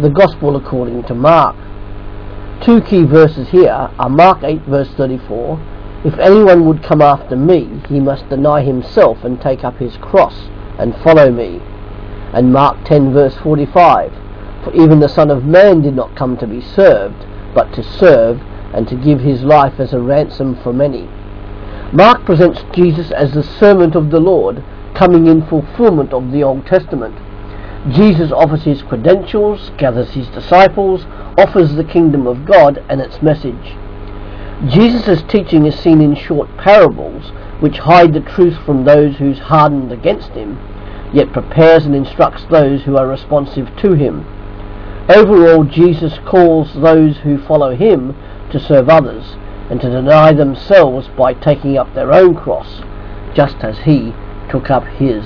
the Gospel according to Mark. Two key verses here are Mark 8 verse 34, If anyone would come after me, he must deny himself and take up his cross and follow me. And Mark 10 verse 45, For even the Son of Man did not come to be served, but to serve and to give his life as a ransom for many. Mark presents Jesus as the servant of the Lord, coming in fulfillment of the Old Testament. Jesus offers his credentials, gathers his disciples, offers the kingdom of God and its message. Jesus' teaching is seen in short parables, which hide the truth from those who's hardened against him, yet prepares and instructs those who are responsive to him. Overall, Jesus calls those who follow him to serve others and to deny themselves by taking up their own cross, just as he took up his.